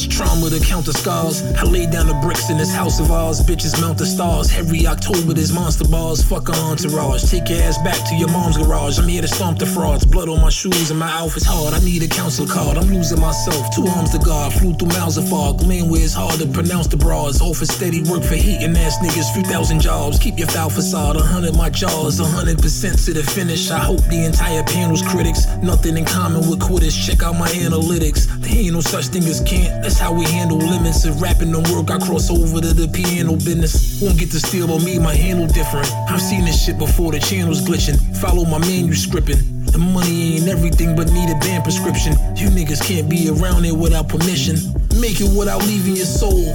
much trauma to count the scars. I laid down the bricks in this house of ours. Bitches mount the stars. Every October, there's monster bars. Fuck a entourage. Take your ass back to your mom's garage. I'm here to stomp the frauds. Blood on my shoes and my outfit's hard. I need a counsel card. I'm losing myself. Two arms to guard. Flew through miles of fog. Land where it's hard to pronounce the bras. For steady work for hating ass niggas. Few thousand jobs. Keep your foul facade. A hundred my jaws. A hundred percent to the finish. I hope the entire panel's critics. Nothing in common with quitters. Check out my analytics. There ain't no such thing as can't. That's how we handle limits. If rapping don't work, I cross over to the piano business. Won't get to steal on me, my handle different. I've seen this shit before, the channel's glitching. Follow my manuscripting. The money ain't everything, but need a band prescription. You niggas can't be around it without permission. Make it without leaving your soul.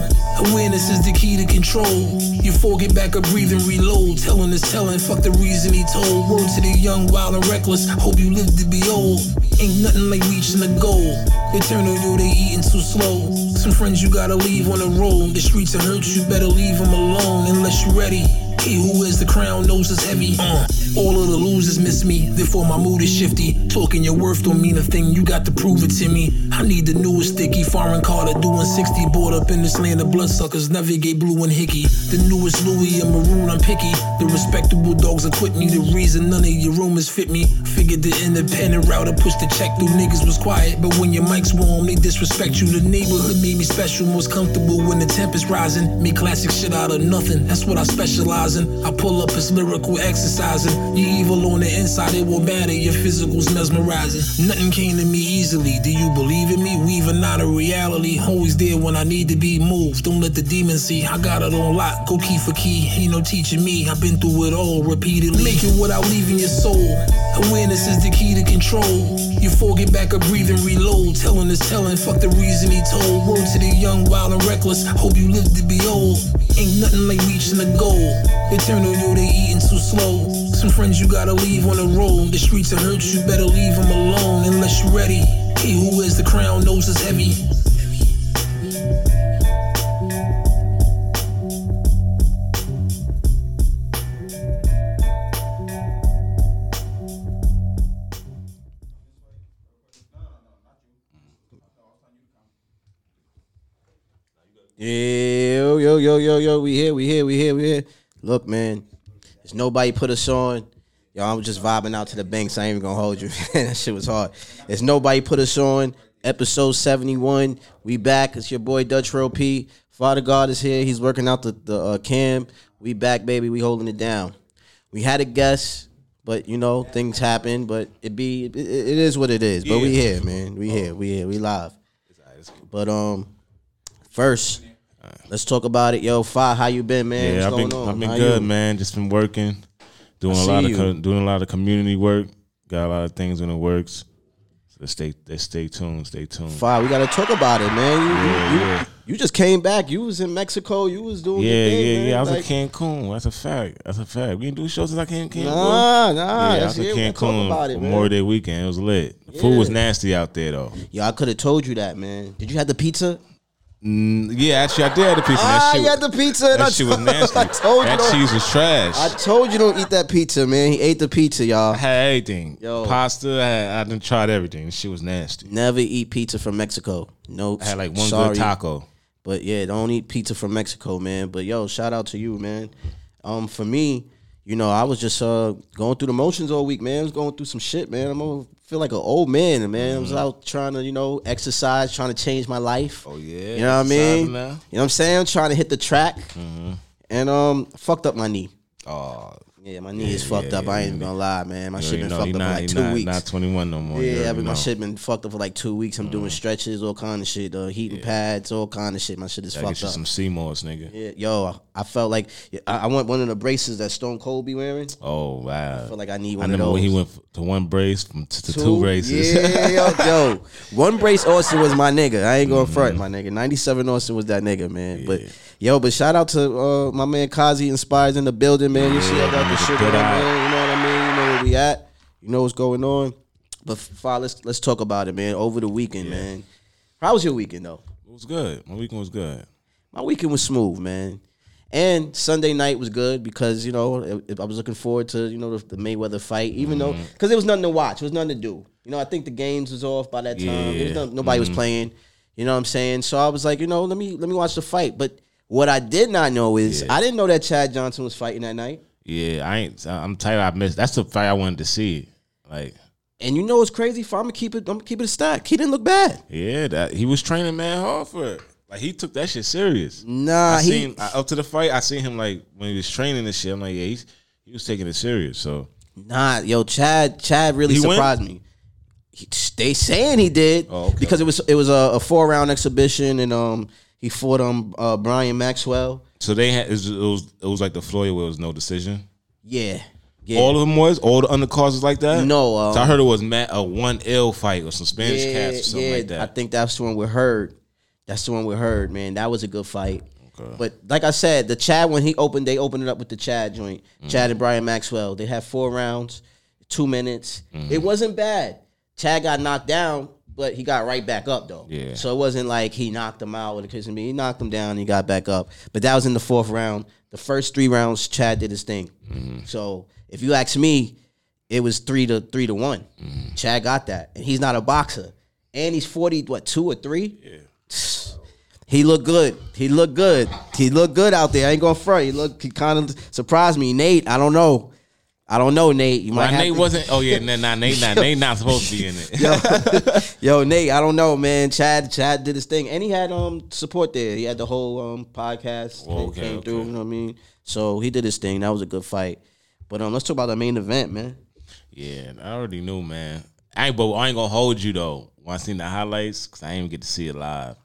Awareness is the key to control. You forget back up, breathe and reload. Telling is telling, fuck the reason he told. Word to the young, wild and reckless. Hope you live to be old. Ain't nothing like reaching the goal. Eternal you, they eating too slow. Some friends you gotta leave on the road. The streets are hurt, you better leave them alone unless you ready. He who wears the crown knows it's heavy. Uh, all of the losers miss me, therefore my mood is shifty. Talking your worth don't mean a thing, you got to prove it to me. I need the newest sticky foreign car to doing 60. Bought up in this land of bloodsuckers, navigate blue and hickey. The newest Louis and maroon, I'm picky. The respectable dogs acquit me, the reason none of your rumors fit me. Figured the independent route to push the check through niggas was quiet, but when your mic's warm, they disrespect you. The neighborhood made me special, most comfortable when the temp is rising. Classic shit out of nothing, that's what I specialize in. I pull up as lyrical exercising. You evil on the inside, it won't matter. Your physical's mesmerizing. Nothing came to me easily. Do you believe in me? Weaving out of reality. Always there when I need to be moved. Don't let the demons see. I got it on lock. Go key for key. Ain't no teaching me. I've been through it all repeatedly. Make it without leaving your soul. Awareness is the key to control. You forget back up, breathe and reload. Telling is telling. Fuck the reason he told. Word to the young, wild and reckless. Hope you live to be old. Ain't nothing like reaching the goal. Eternal you, they eating too slow. Some friends you gotta leave on the road. The streets are hurt, you better leave them alone unless you're ready. He who wears the crown knows it's heavy. Yo, yo, yo, yo, yo, we here, we here, we here, we here. Look, man, there's nobody put us on. Yo, I'm just vibing out to the banks. I ain't even gonna hold you. that shit was hard. It's nobody put us on. Episode 71. We back. It's your boy Dutch Row P. Father God is here. He's working out the, the uh, cam. We back, baby. We holding it down. We had a guest, but you know, things happen, but it be it, it is what it is. But we here, man. We here. We here. We live. But um first, let's talk about it. Yo, Fi, how you been, man? Yeah, What's I've been? I've been How good, you? man. Just been working, doing a lot of co- doing a lot of community work. Got a lot of things in the works. So stay stay tuned. Stay tuned. Fi, we gotta talk about it, man. You, Yeah, you, yeah. you just came back. You was in Mexico. You was doing Yeah, your thing, yeah, man. yeah. I was Like, in Cancun. That's a fact. That's a fact. We didn't do shows since I came Cancun. Nah, nah. yeah, I was in We gotta talk Cancun it, man. Memorial Day weekend. It was lit. The Food was nasty out there though. Yo, I could have told you that, man. Did you have the pizza? Mm, yeah, actually, I did have the pizza. Ah, that shit, you had the pizza. and I that shit was nasty. I told you. that cheese was trash. I told you don't eat that pizza, man. He ate the pizza, y'all. I had everything. Yo. Pasta. I, had, I done tried everything. This shit was nasty. Never eat pizza from Mexico. No, I had like one sorry. good taco. But yeah, don't eat pizza from Mexico, man. But yo, shout out to you, man. Um, for me, you know, I was just uh going through the motions all week, man. I was going through some shit, man. I'm gonna feel like an old man, man. I was out trying to, you know, exercise, trying to change my life. Mm-hmm. Oh, yeah? You know what I mean? You know what I'm saying? I'm trying to hit the track. And um fucked up my knee. Oh, Yeah, my knee is fucked yeah, up. I ain't yeah. even gonna lie, man. My you shit been know, fucked up not, for like two not, weeks. Not 21 no more. Yeah, already but my shit been fucked up for like two weeks. I'm doing stretches, all kind of shit, uh, heating pads, all kind of shit. My shit is fucked up. some Seymour's, nigga. Yeah, yo, I felt like I, I want one of the braces that Stone Cold be wearing. Oh wow! I feel like I need I one of remember when he went to one brace from t- to two, braces. Yeah, yo, yo, one brace Austin was my nigga. I ain't Mm-hmm. going front, my nigga. Ninety seven Austin was that nigga, man. But yo, but shout out to uh, my man Kazi Inspires in the building, man. You see, I got the shit good with him, eye. man. You know what I mean? You know where we at. You know what's going on. But Fa, let's let's talk about it, man. Over the weekend, man. How was your weekend though? It was good. My weekend was good. My weekend was smooth, man. And Sunday night was good because you know I was looking forward to you know the, the Mayweather fight, even though because there was nothing to watch, there was nothing to do. You know, I think the games was off by that time. There was Yeah. no, nobody was playing. You know what I'm saying? So I was like, you know, let me let me watch the fight. But what I did not know is Yeah. I didn't know that Chad Johnson was fighting that night. Yeah, I ain't. I'm tired. I missed. That's the fight I wanted to see. Like, And you know what's crazy? If I'm gonna keep it, I'm gonna keep it a stack. He didn't look bad. yeah, that he was training man hard for it. Like he took that shit serious. Nah, I he seen I, up to the fight. I seen him like when he was training and shit. I'm like, yeah, he's, he was taking it serious. So Nah, yo, Chad, Chad really He surprised me. He, they saying he did Oh, okay. because it was it was a, a four round exhibition and um he fought um uh, Brian Maxwell. so they had it was, it was it was like the Floyd where it was no decision. Yeah, yeah. All of them was all the undercards was like that. No, um, so I heard it was Matt, a one L fight or some Spanish yeah, cats or something yeah, like that. I think that's the one we heard. That's the one we heard, man. That was a good fight. Okay. But like I said, the Chad when he opened, they opened it up with the Chad joint. Mm. Chad and Brian Maxwell. They had four rounds, two minutes. Mm. It wasn't bad. Chad got knocked down, but he got right back up though. Yeah. So it wasn't like he knocked him out with a kiss of me. He knocked him down and he got back up. But that was in the fourth round. The first three rounds, Chad did his thing. Mm-hmm. So if you ask me, it was three to three to one. Mm-hmm. Chad got that, and he's not a boxer, and he's forty, what two or three? yeah. He looked good. He looked good. He looked good out there. I ain't gonna front. He looked. He kind of surprised me. Nate, I don't know. I don't know, Nate. You might Why have Nate to- wasn't? Oh yeah, nah, nah, Nate, nah, Nate not supposed to be in it. Yo, Nate, I don't know, man. Chad, Chad did his thing, and he had um support there. He had the whole um podcast Oh, okay, came okay. through. You know what I mean? So he did his thing. That was a good fight. But um, let's talk about the main event, man. Yeah, I already knew, man. I ain't, but I ain't gonna hold you though. When I seen the highlights, cause I ain't even get to see it live.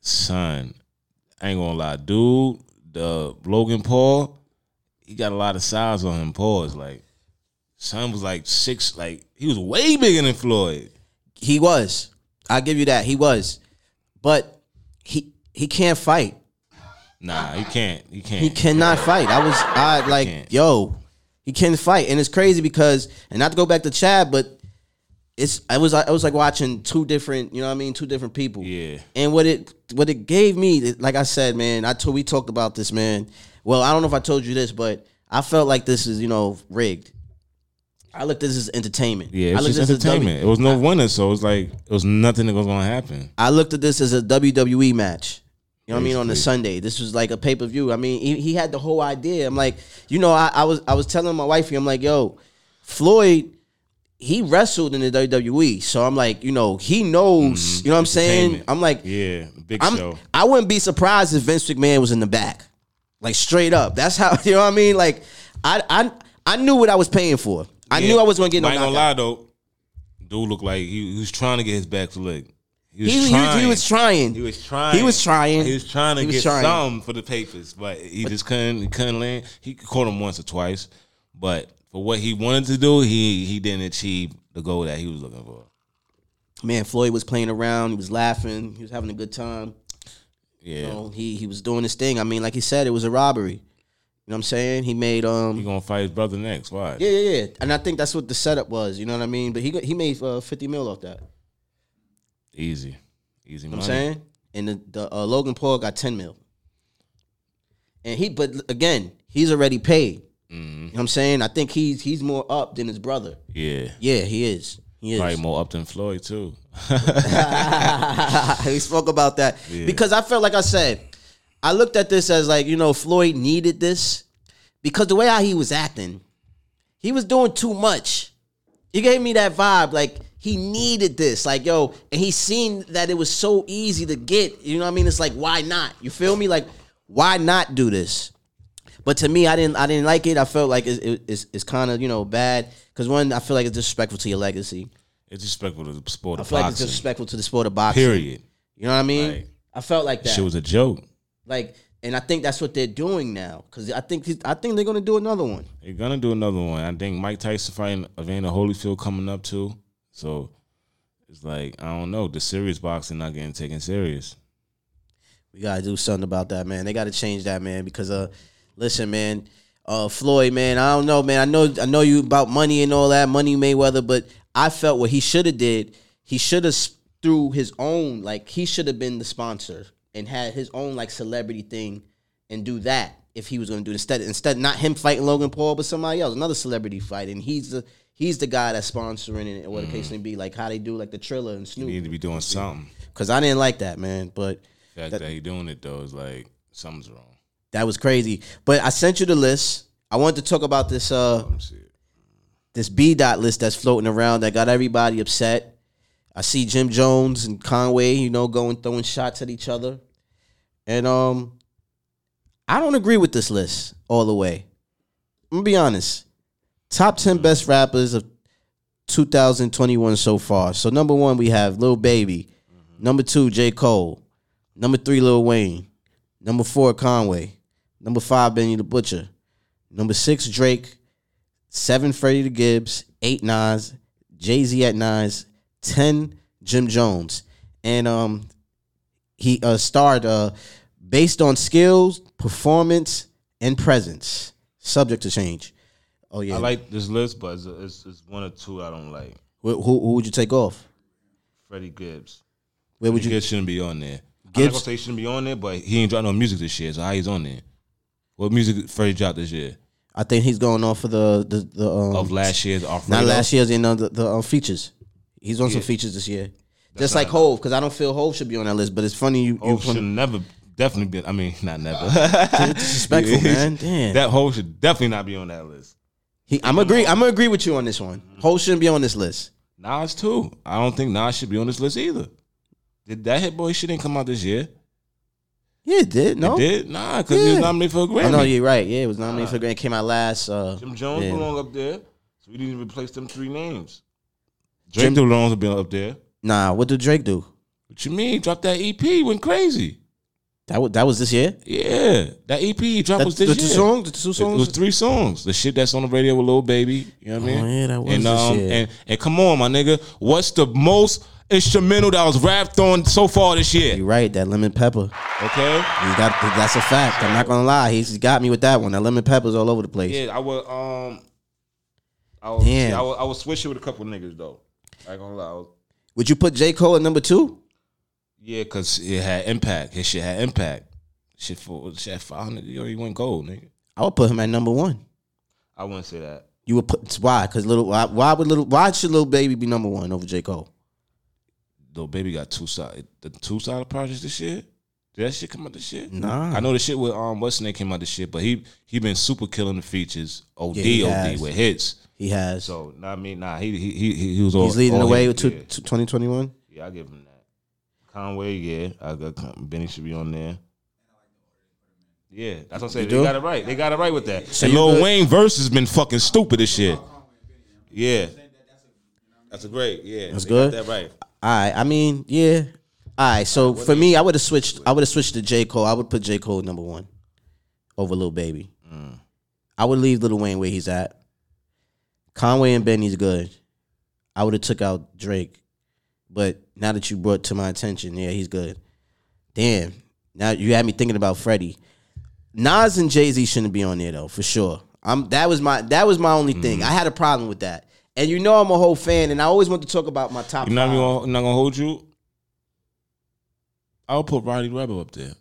Son, I ain't gonna lie, dude. The Logan Paul, he got a lot of size on him. Pause, like, son was like six, like he was way bigger than Floyd. He was. I'll give you that. He was. But he he can't fight. Nah, he can't. He can't. He cannot fight. I was I like, Can't. yo, he can't fight. And it's crazy because and not to go back to Chad, but it's I was I was like watching two different, you know what I mean, two different people. Yeah. And what it what it gave me, like I said, man, I told we talked about this, man. Well, I don't know if I told you this, but I felt like this is, you know, rigged. I looked at this as entertainment. Yeah, I it's looked just at this as W- entertainment. it was no winner, so it was like it was nothing that was gonna happen. I looked at this as a WWE match. You know what I mean? On the Sunday, this was like a pay per view. I mean, he, he had the whole idea. I'm like, you know, I, I was I was telling my wifey, I'm like, yo, Floyd, he wrestled in the WWE, so I'm like, you know, he knows. You know what I'm saying? Mm-hmm. I'm like, Yeah, big I'm, show. I wouldn't be surprised if Vince McMahon was in the back, like straight up. That's how you know what I mean. Like, I I I knew what I was paying for. I Yeah. knew I was going to get no I ain't gonna lie though, dude looked like he, he was trying to get his back to lick. He was he, trying. he was trying. He was trying. He was trying. He was trying to was get trying. some for the papers, but he just couldn't. He couldn't land. He caught him once or twice, but for what he wanted to do, he he didn't achieve the goal that he was looking for. Man, Floyd was playing around. He was laughing. He was having a good time. Yeah, You know, he he was doing his thing. I mean, like he said, it was a robbery. You know what I'm saying? He made um. he gonna fight his brother next. Why? yeah yeah yeah, and I think that's what the setup was. You know what I mean? But he he made uh, 50 mil off that. You Easy, easy know money. what I'm saying? And the, the uh, Logan Paul got 10 mil. And he, but again, he's already paid. Mm-hmm. You know what I'm saying? I think he's he's more up than his brother. Yeah, Yeah, he is. He is. probably more up than Floyd too. we spoke about that because I felt like I said, I looked at this as like you know Floyd needed this because the way how he was acting, he was doing too much. He gave me that vibe like he needed this, like yo, and he seen that it was so easy to get. You know what I mean? It's like why not? You feel me? Like why not do this? But to me, I didn't. I didn't like it. I felt like it, it- it's it's kind of you know bad because one, I feel like it's disrespectful to your legacy. It's disrespectful to the sport of boxing. I feel like it's disrespectful to the sport of boxing. Period. You know what I mean? Like, I felt like that. Shit was a joke. like, and I think that's what they're doing now. Cause I think I think they're gonna do another one. They're gonna do another one. I think Mike Tyson fighting Evander Holyfield coming up too. So it's like I don't know. The serious boxing not getting taken serious. We gotta do something about that, man. They gotta change that, man. Because uh, listen, man, uh, Floyd, man, I don't know, man. I know, I know you about money and all that, money Mayweather, but I felt what he should have did. He should have through his own, like he should have been the sponsor and had his own like celebrity thing and do that if he was gonna do it. instead. Instead, not him fighting Logan Paul, but somebody else, another celebrity fight, and he's the he's the guy that's sponsoring it, or what the case may be. Like how they do like the Triller and Snoop. You need to be doing something. because I didn't like that, man. But The fact that, he doing it though is like something's wrong. That was crazy. But I sent you the list. I wanted to talk about this uh Let me see it. this B dot list that's floating around that got everybody upset. I see Jim Jones and Conway, you know, going throwing shots at each other. And um I don't agree with this list all the way. I'm gonna be honest. Top 10 best rappers of 2021 so far. So number one, we have Lil Baby. Number two, J. Cole. Number three, Lil Wayne. Number four, Conway. Number five, Benny the Butcher. Number six, Drake. Seven, Freddie the Gibbs. Eight, Nas. Jay Z at Nas. Ten, Jim Jones. And um, he uh, starred uh, based on skills, performance, and presence. Subject to change. Oh yeah. I like this list, but it's, it's, it's one or two I don't like. Who, who, who would you take off? Freddie Gibbs. Where would Freddie you? Gibbs shouldn't be on there. I'm not Gibbs- gonna say he shouldn't be on there, but he ain't dropped no music this year, so how he's on there? What music Freddie dropped this year? I think he's going off for the the, the um, Of last year's Alfredo? not last year's in uh, the the um, features. He's on some features this year. Just like Hove, because I don't feel Hove should be on that list. But it's funny you, you Oh, should never, definitely be. I mean, not never. disrespectful, man. Damn. That whole should definitely not be on that list. He, I'm agree. I'm gonna agree with you on this one. Hove shouldn't be on this list. Nas too. I don't think Nas should be on this list either. Did that Hit Boy shit didn't come out this year? Yeah, it did. No, It did? Nah, because he was Yeah. nominated for a Grammy. Oh no, you're right. Yeah, it was nominated for Grand. Came out last. Uh, Jim Jones yeah. belong up there, so we didn't even replace them three names. Drake Jim- belongs to be up there. Nah, what did Drake do? What you mean? Drop that EP, went crazy. That was that was this year. Yeah, that EP he dropped That, was the this two year. songs. The two It songs. was three songs. The shit that's on the radio with Lil Baby. You know what I mean? Oh, yeah, that was and, this um, year. And, and come on, my nigga. What's the most instrumental that was rapped on so far this year? You're right. That lemon pepper. Okay? Got that's a fact. I'm not gonna lie. He's got me with that one. That lemon pepper's all over the place. Yeah, I would um I would, Damn. I would, I would switch it with a couple niggas though. I ain't gonna lie. Would- Would you put J Cole at number two? yeah, cause it had impact. His shit had impact. Shit for shit had 500. You he went gold, nigga. I would put him at number one. I wouldn't say that. You would put why? Because little why, why would little why should little baby be number one over J Cole? Though baby got two side the two side projects this year. Did that shit come out this year? Nah. I know the shit with um what's the name came out this shit, but he he been super killing the features. OD Yeah, OD has. with hits. He has. So nah, I mean nah he he he, he was all He's leading all the way hit, to, 2021. Yeah, I give him that. Conway, yeah, I got Benny should be on there. Yeah, that's what I'm saying. You They do? got it right. They got it right with that. So and Lil good? Wayne verse has been fucking stupid this shit. Yeah, that's a great. Yeah, That's good? Got that right. All right. I mean, yeah. All right. So for me, I would have switched. I would have switched to J Cole. I would put J Cole number one over Lil Baby. Mm. I would leave Lil Wayne where he's at. Conway and Benny's good. I would have took out Drake, but now that you brought to my attention, yeah, he's good. Damn. Now you had me thinking about Freddie. Nas and Jay Z shouldn't be on there though, for sure. I'm that was my that was my only Mm. thing. I had a problem with that. And you know I'm a whole fan, and I always want to talk about my top. You know what I'm not gonna hold you. I'll put Roddy Rebel up there.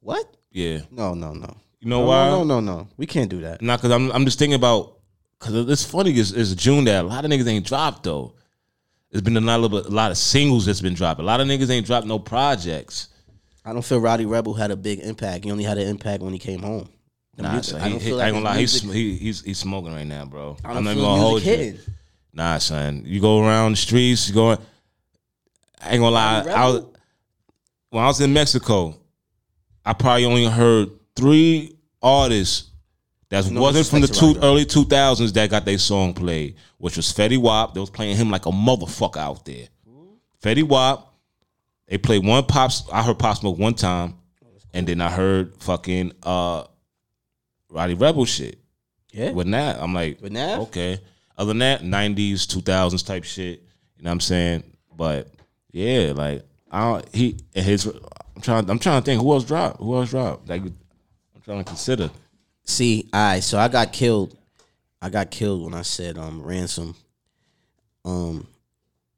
What? Yeah, No, no, no. you know no, why? No, no, no, no. We can't do that. Not because I'm I'm just thinking about because it's funny. It's, it's June that a lot of niggas ain't dropped though. There's been a lot of a lot of singles that's been dropped. A lot of niggas ain't dropped no projects. I don't feel Roddy Rebel had a big impact. He only had an impact when he came home. Nah, music- son, I don't he, feel I ain't like gonna lie. He's, he, he's he's smoking right now, bro. I I'm don't not even gonna hold music you. Nah, son. You go around the streets, you going. I ain't gonna lie. I was, when I was in Mexico, I probably only heard three artists that No wasn't from the two, early two thousands that got their song played, which was Fetty Wap. They was playing him like a motherfucker out there. Fetty Wap. They played one pops. I heard Pop Smoke one time, and then I heard fucking uh, Roddy Rebel shit. Yeah. With that, I'm like, With Nav? okay. Other than that, '90s, 2000s type shit. You know what I'm saying? But yeah, like I don't. He his. I'm trying. I'm trying to think who else dropped. Who else dropped? Like I'm trying to consider. See, all right. So I got killed. I got killed when I said um ransom. Um,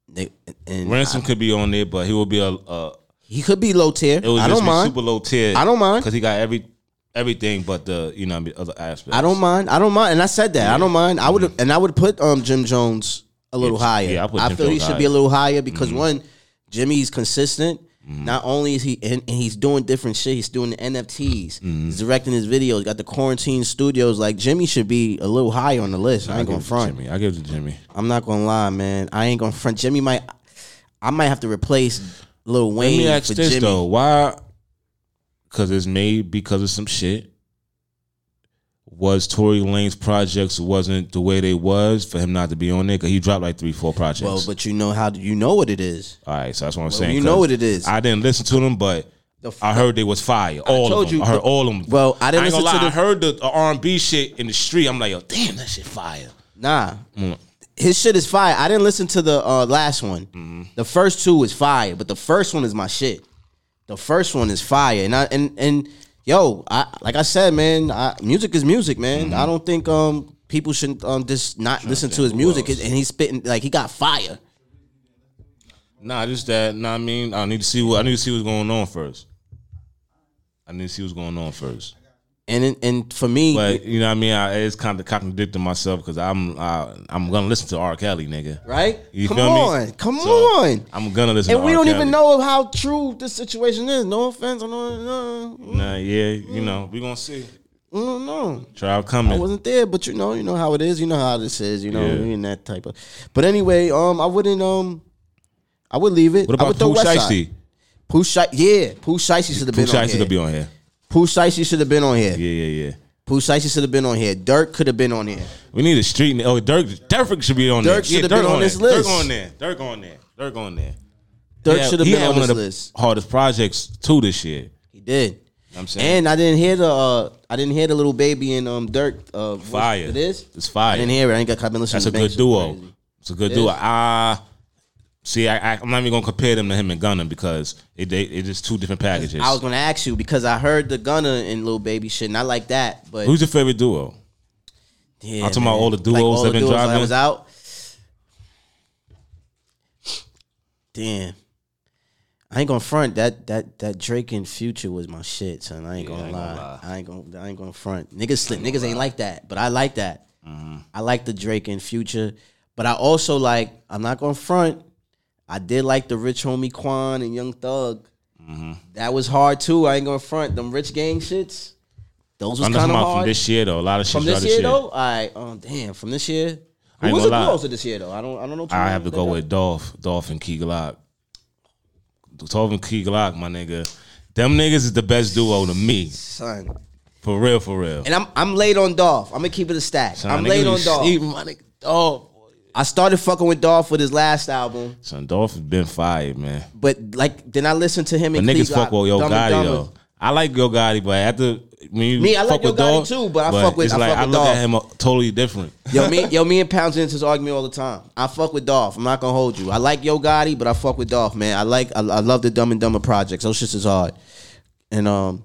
they and Ransom could be on there, but he will be a. a he could be low tier. it would I just don't be mind. super low tier. I don't mind. because he got every everything but the you know I mean, other aspects. I don't mind. I don't mind. And I said that. I don't mind. I would and I would put um Jim Jones a little Yeah, higher. yeah, I put I feel he Jones should be a little higher because one, Jimmy's consistent. Not only is he and, and he's doing different shit, he's doing the NFTs. Mm-hmm. He's directing his videos. Got the quarantine studios. Like Jimmy should be a little higher on the list. I ain't give gonna front. Jimmy. I give it to Jimmy. I'm not gonna lie, man. I ain't gonna front. Jimmy might. I might have to replace Lil Let Wayne me ask for this Jimmy. though: Why? Because it's made because of some shit. Was Tory Lanez projects wasn't the way they was for him not to be on there? Cause he dropped like three, four projects. Well, but you know how you know what it is. All right, so that's what I'm saying. you know what it is. I didn't listen to them, but I heard they was fire. All told of them. you, I heard all of them. well, I didn't ain't gonna listen to lie. the- I heard the R and B shit in the street. I'm like, yo, damn, that shit fire. Nah, Mm. his shit is fire. I didn't listen to the uh, last one. Mm-hmm. The first two is fire, but the first one is my shit. The first one is fire, and I and and yo, I like I said, man, I, music is music, man. Mm-hmm. I don't think um people should um just not listen to his music, else? and he's spitting like he got fire. Nah, just that. Nah, I mean, I need to see what I need to see what's going on first. I need to see what's going on first. And and for me, But you know what I mean? I, it's kind of contradicting myself because I'm uh, I'm gonna listen to R. Kelly, nigga. right? You come feel me? on, come So, on. I'm gonna listen. And we don't Kelly. even know how true this situation is. No offense, I don't know. Nah, yeah, you know, we gonna see. I don't know. Trial coming. I wasn't there, but you know, you know how it is. You know how this is. You know, Yeah. in that type of. But anyway, um, I wouldn't um, I would leave it. What I about would throw Pooh Shiesty? Pooh Shiesty, yeah, Pooh Shiesty should have been on Shiesty could be on here. Pooh Shiesty should have been on here. Yeah, yeah, yeah. Pooh Shiesty should have been on here. Durk could have been on here. We need a street. Oh, Durk, Durk should be on there. Durk should have been on this there. list. Durk on there. Durk on there. Durk on there. Durk should have he been had on one this of the list. hardest projects too this year. He did. I'm saying. And I didn't hear the uh, I didn't hear the little baby and um Durk uh. Fire. It is. It's fire. I didn't hear it. I ain't got. I've been listening. That's a to good duo. It's a good It duo. is. Ah, see, I, I, I'm not even gonna compare them to him and Gunna because it they it's just two different packages. I was gonna ask you because I heard the Gunna and Lil Baby shit, and I like that, but Who's your favorite duo? yeah, I'm talking about all the duos all that the been duos dropping? was out. Damn, I ain't gonna front that that that Drake and Future was my shit, son. I ain't, Yeah, gonna, I ain't lie. gonna lie. I ain't gonna I ain't gonna front. Niggas slip. Niggas ain't like that, but I like that. Mm-hmm. I like the Drake and Future, but I also like. I'm not gonna front. I did like the Rich Homie Quan and Young Thug. Mm-hmm. That was hard too. I ain't gonna front them Rich Gang shits. Those was kind of hard. from this year though. A lot of shit From this started year though, all right. Oh damn, from this year. Who was the lie. this year though? I don't. I don't know. too I have to go with Dolph, Dolph and Key Glock. Dolph and Key Glock, my nigga. Them niggas is the best duo to me. son. For real, for real. And I'm I'm late on Dolph. I'm gonna keep it a stack. Son, I'm late on Dolph. my nigga. Dolph. I started fucking with Dolph with his last album, Son, Dolph has been fired, man. but like then I listened to him But and niggas Clee fuck with Yo Gotti though. I like Yo Gotti, but after when you Me, I like fuck Yo with Gotti Dolph, too, but I fuck with- it's I like I look Dolph. at him uh, totally different. Yo, me, yo, me and Pounds into this argument all the time. I fuck with Dolph. I'm not gonna hold you. I like Yo Gotti, but I fuck with Dolph, man. I like, I, I love the Dumb and Dumber projects. Those shits is hard. And um,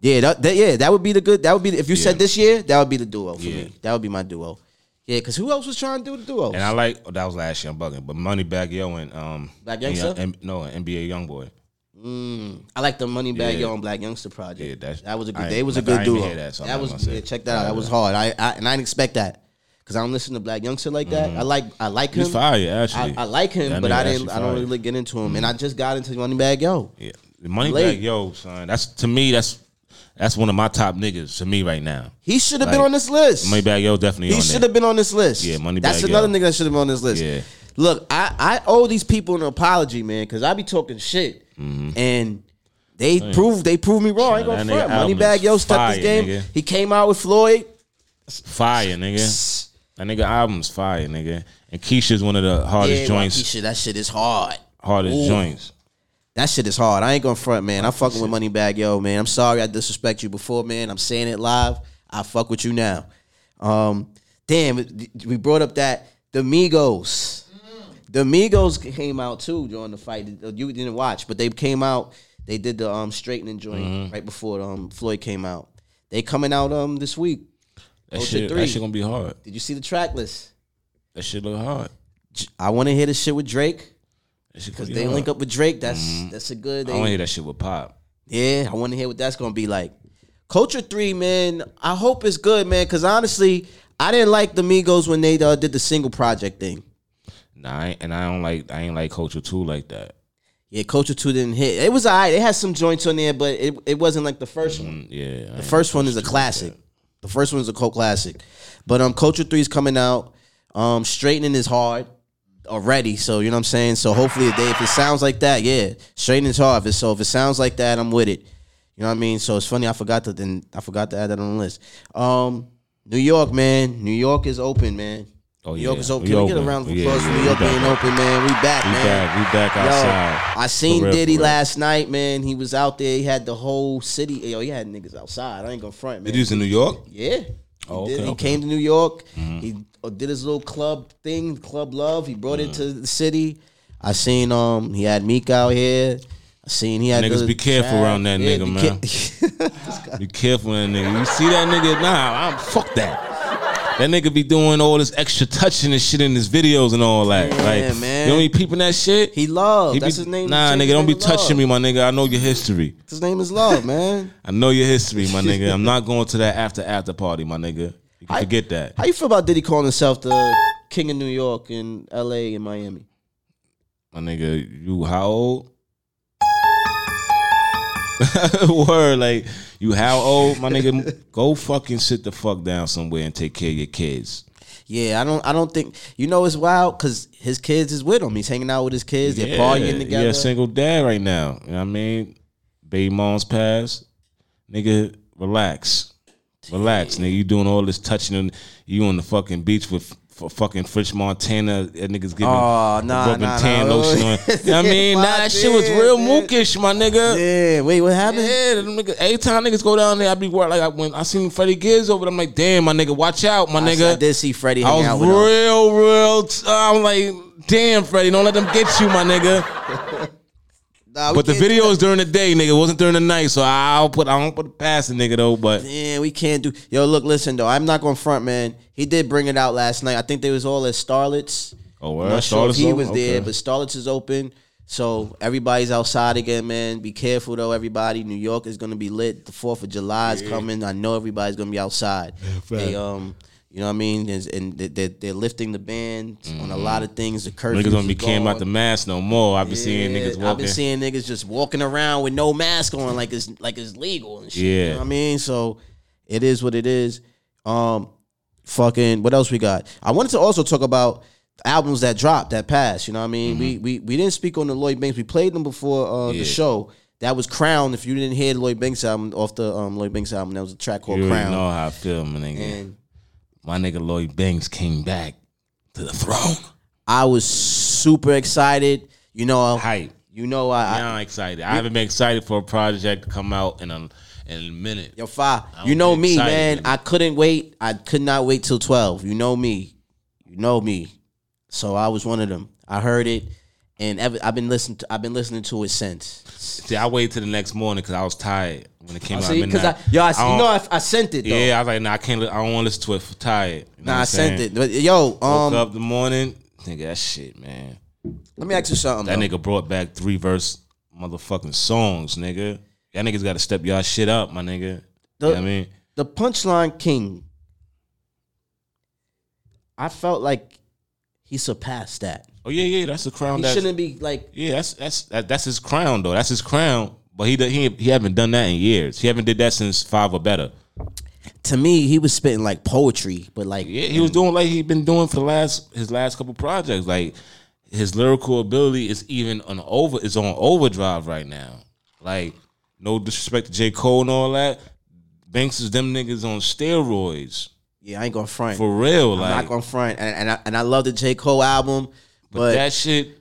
yeah, that, that yeah, that would be the good. That would be the, if you said this year, that would be the duo for Yeah. me. That would be my duo. Yeah, because who else was trying to do the duos? And I like oh, that was last year. I'm bugging, but Moneybagg Yo and um, Blac Youngsta? and- no, and NBA YoungBoy. Mm, I like the Money Bag Yeah. Yo and Blac Youngsta project. Yeah, that's- that was a good. I They was a I good duo. that, so that was yeah, check that out. That was hard. I, I and I didn't expect that because I don't listen to Blac Youngsta like that. Mm-hmm. I like I like him. He's fire, actually. I like him, That but I didn't. I don't really get into him, and mm-hmm. I just got into Moneybagg Yo. Yeah, the Moneybag Late. Yo, son. That's to me. That's that's one of my top niggas to me right now. He should have been on this list. Moneybagg Yo definitely he should have been on this list. Yeah, Moneybag That's Yo. another nigga that should have been on this list. Yeah. Look, I, I owe these people an apology, man, because I be talking shit, and they prove they prove me wrong. I ain't gonna Mm-hmm. front. Moneybagg Yo stepped fire, his game. nigga. He came out with Floyd. Fire, nigga. That nigga album's fire, nigga. And Keisha's one of the hardest yeah, joints, Wockesha, that shit is hard. hardest Ooh. joints. That shit is hard. I ain't gonna front, man. I'm fucking with Money Moneybagg Yo, man. I'm sorry I disrespect you before, man. I'm saying it live. I fuck with you now. Um, damn, we brought up that the Migos. The Migos came out too during the fight. You didn't watch, but they came out. They did the um straightening joint Mm-hmm. right before um Floyd came out. They coming out um this week. That shit, three. that shit gonna be hard. Did you see the track list? That shit look hard. I want to hear the shit with Drake because they hard. link up with Drake. That's that's a good. I want to hear that shit with Pop. Yeah, I want to hear what that's gonna be like. Culture three, man. I hope it's good, man. Because honestly, I didn't like the Migos when they uh, did the single project thing. Nah, I and I don't like I ain't like Culture Two like that. Yeah, Culture Two didn't hit. It was alright. It had some joints on there, but it, it wasn't like the first one. Mm, Yeah, The first one is a classic. The first one is a cult classic. But um, Culture Three is coming out. Um, straightening is hard already. So you know what I'm saying. So hopefully, if, they, if it sounds like that, yeah, straightening is hard. If so if it sounds like that, I'm with it. You know what I mean. So it's funny. I forgot to then I forgot to add that on the list. Um, New York, man. New York is open, man. Oh, New York yeah. is open. We Can we get a open. round of Yeah, applause for yeah, New we York back. being open, man? We back, We man. back. We back Yo, outside. I seen real, Diddy last night, man. He was out there. He had the whole city. Yo, he had niggas outside. I ain't gonna front, man. Did you in New York? Yeah. Oh, he, did. okay, he came to New York. He uh, did his little club thing, club love. He brought it to the city. I seen um he had Meek out here. I seen he had Niggas be careful track. around that Yeah, nigga, be man. ca- Be careful, that nigga. You see that nigga? Nah, I'm fuck that. That nigga be doing all this extra touching and shit in his videos and all that. Yeah, like, man. you don't be peeping that shit. he love. He That's be- his name. Nah, nigga, don't be Love. touching me, my nigga. I know your history. His name is Love, man. I know your history, my nigga. I'm not going to that after after party, my nigga. You can I- forget that. How you feel about Diddy calling himself the king of New York and L.A. and Miami? My nigga, you how old? Word, like you how old, my nigga? Go fucking sit the fuck down somewhere and take care of your kids. Yeah, I don't. I don't think you know it's wild because his kids is with him. He's hanging out with his kids. They're partying together. Yeah, single dad right now. You know what I mean? Baby mom's passed. Nigga, relax. Relax, nigga. You doing all this touching and you on the fucking beach with for fucking French Montana. That niggas giving Oh, nah, rubbing nah, tan nah. lotion on. You know what I mean? Nah, that shit was real mookish, my nigga. Yeah. Wait, what happened? Yeah, them nigga, every time niggas go down there, I be worried. Like I, when I seen Freddie Gibbs over there, I'm like, damn, my nigga, watch out, my I, nigga. I did see Freddie I was real, real. T- I'm like, damn, Freddie, don't let them get you, my nigga. Nah, But the can't video was during the day, nigga. It wasn't during the night, so I'll put I don't put it past the nigga though. But Yeah, we can't do. Yo, look, listen though. I'm not going front, man. He did bring it out last night. I think they was all at Starlets. oh, I'm well, not sure if he was open? there, but Starlets is open. So everybody's outside again, man. Be careful though, everybody. New York is gonna be lit. The Fourth of July is coming. I know everybody's gonna be outside. they um, you know what I mean? And they- they're, they're lifting the ban on a lot of things. The curfew niggas don't be caring about the mask no more. I've been seeing Yeah, niggas I've been seeing niggas just walking around with no mask on, like it's like it's legal and shit. Yeah. You know what I mean, so it is what it is. Um, fucking, what else we got? I wanted to also talk about albums that dropped that passed. You know what I mean? We we we didn't speak on the Lloyd Banks. We played them before uh, Mm-hmm. Yeah. the show. That was Crown. If you didn't hear the Lloyd Banks album off the um, Lloyd Banks album, that was a track called you Crown. know how I feel, my nigga. And My nigga Lloyd Banks came back to the throne. I was super excited. You know, uh, Hype. you know, I, Yeah, I'm excited. I haven't been excited for a project to come out in a in a minute. Yo. I'm You know me, excited, man. man. I couldn't wait. I could not wait till twelve. You know me. You know me. So I was one of them. I heard it, and ever, I've been listening. To, I've been listening to it since. See, I waited till the next morning because I was tired when it came out. See, midnight. because I, yo, I, you know, I, I sent it though. yeah, I was like, nah, I can't. I don't want to listen to it for tired. You know nah, I sent it. But yo, Woke um, up the morning, nigga, that shit, man. let me ask you something. That though. nigga brought back three verse motherfucking songs, nigga. Y'all niggas got to step y'all shit up, my nigga. The- you know what I mean? the punchline king. I felt like he surpassed that. Oh yeah, yeah, that's the crown. He shouldn't be like yeah, that's that's that, that's his crown though. That's his crown. But he he he haven't done that in years. He haven't did that since five or better. to me. He was spitting like poetry, but like Yeah, he was doing like he been doing for the last his last couple projects. Like his lyrical ability is even on over is on overdrive right now. Like no disrespect to J Cole and all that. Banks is them niggas on steroids yeah, I ain't gonna front. for real. I'm like not gonna front, and, and I and I love the J Cole album, But, but, that shit,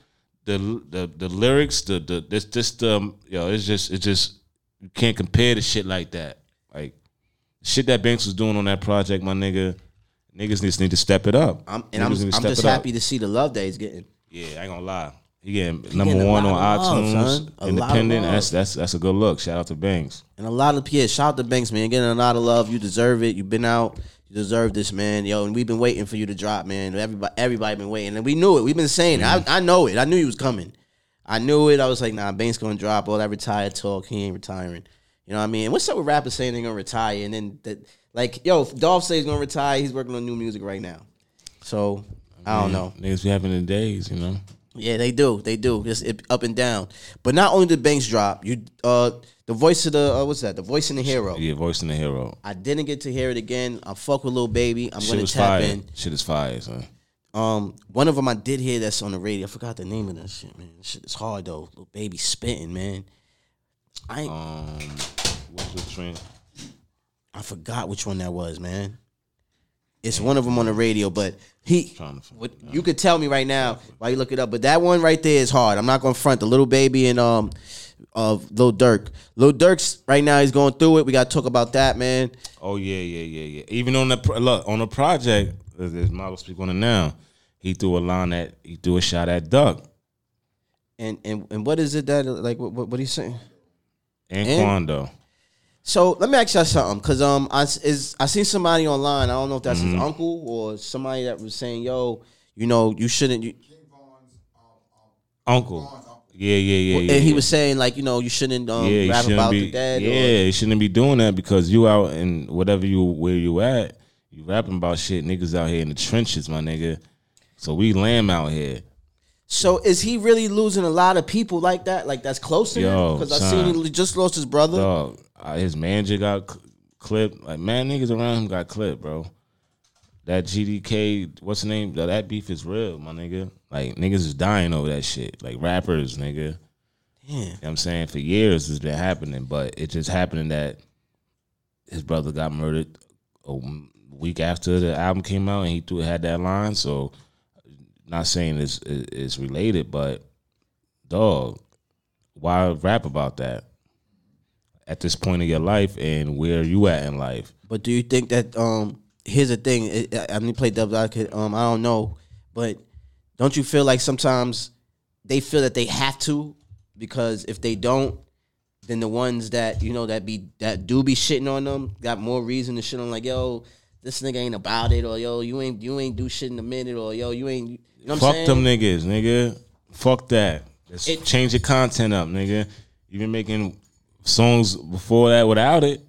the the the lyrics, the the this this um yo, it's just it's just you can't compare the shit like that. Like shit that Banks was doing on that project, my nigga. Niggas just need to step it up. I'm and I'm, Niggas to I'm just up. happy to see the love that he's getting. Yeah, I ain't gonna lie. He getting number getting one on love, iTunes, son. A lot of independent. That's that's that's a good look. Shout out to Banks. And a lot of yeah, shout out to Banks, man, getting a lot of love. You deserve it. You've been out. You deserve this, man. Yo, and we've been waiting for you to drop, man. Everybody, everybody been waiting, and we knew it. We've been saying, it. I, I know it. I knew he was coming. I knew it. I was like, nah, Banks gonna drop all that retired talk. He ain't retiring. You know what I mean? And what's up with rappers saying they're gonna retire, and then that, like, yo, Dolph says he's gonna retire. He's working on new music right now. So I don't know. Niggas be having the days, you know. Yeah, they do. They do. Just it, up and down. But not only did banks drop, you uh the voice of the uh, what's that? The voice in the hero. Yeah, voicing the hero. I didn't get to hear it again. I fuck with little baby. I'm Shit gonna tap fire. in. Shit is fire, son. Um, one of them I did hear that's on the radio. I forgot the name of that shit, man. Shit is hard though. Little baby spitting, man. I ain't, Um, what's the trend? I forgot which one that was, man. It's one of them on the radio, but he. Trying to find What, you could tell me right now while you look it up, but that one right there is hard. I'm not gonna front the little baby and um, of Lil Durk. Lil Durk's right now he's going through it. We gotta talk about that, man. Oh yeah, yeah, yeah, yeah. Even on the pro- look on the project, as as Michael speak on it now, he threw a line at he threw a shot at Duck And and and what is it that like what what, what he's saying? and, And- Quando. So let me ask y'all something, cause um I is I seen somebody online. I don't know if that's Mm-hmm. his uncle or somebody that was saying, "Yo, you know, you shouldn't." You, Uncle. Yeah, yeah, yeah, yeah. and he was saying like, you know, you shouldn't um, yeah, you rap shouldn't about be, the dead. Yeah, or, you shouldn't be doing that because you out and whatever you where you at, you rapping about shit. Niggas out here in the trenches, my nigga. So we lamb out here. So is he really losing a lot of people like that? Like that's close to Yo, him? Because I seen he just lost his brother. Dog, uh, his manager got cl- clipped. Like man, niggas around him got clipped, bro. That GDK, what's the name? That, beef is real, my nigga. Like niggas is dying over that shit. Like rappers, nigga. Damn. You know what I'm saying? For years it's been happening, but it just happening that his brother got murdered a week after the album came out and he threw had that line. So not saying it's it's related, but dog, why rap about that at this point in your life and where you at in life? But do you think that um here's the thing, it, I I mean play devil's advocate, um I don't know, but don't you feel like sometimes they feel that they have to because if they don't then the ones that you know that be that do be shitting on them got more reason to shit on like yo this nigga ain't about it or yo you ain't you ain't do shit in a minute or yo you ain't you know what I'm Fuck them niggas, nigga. Fuck that. Let's It- change your content up, nigga. You been making songs before that without it.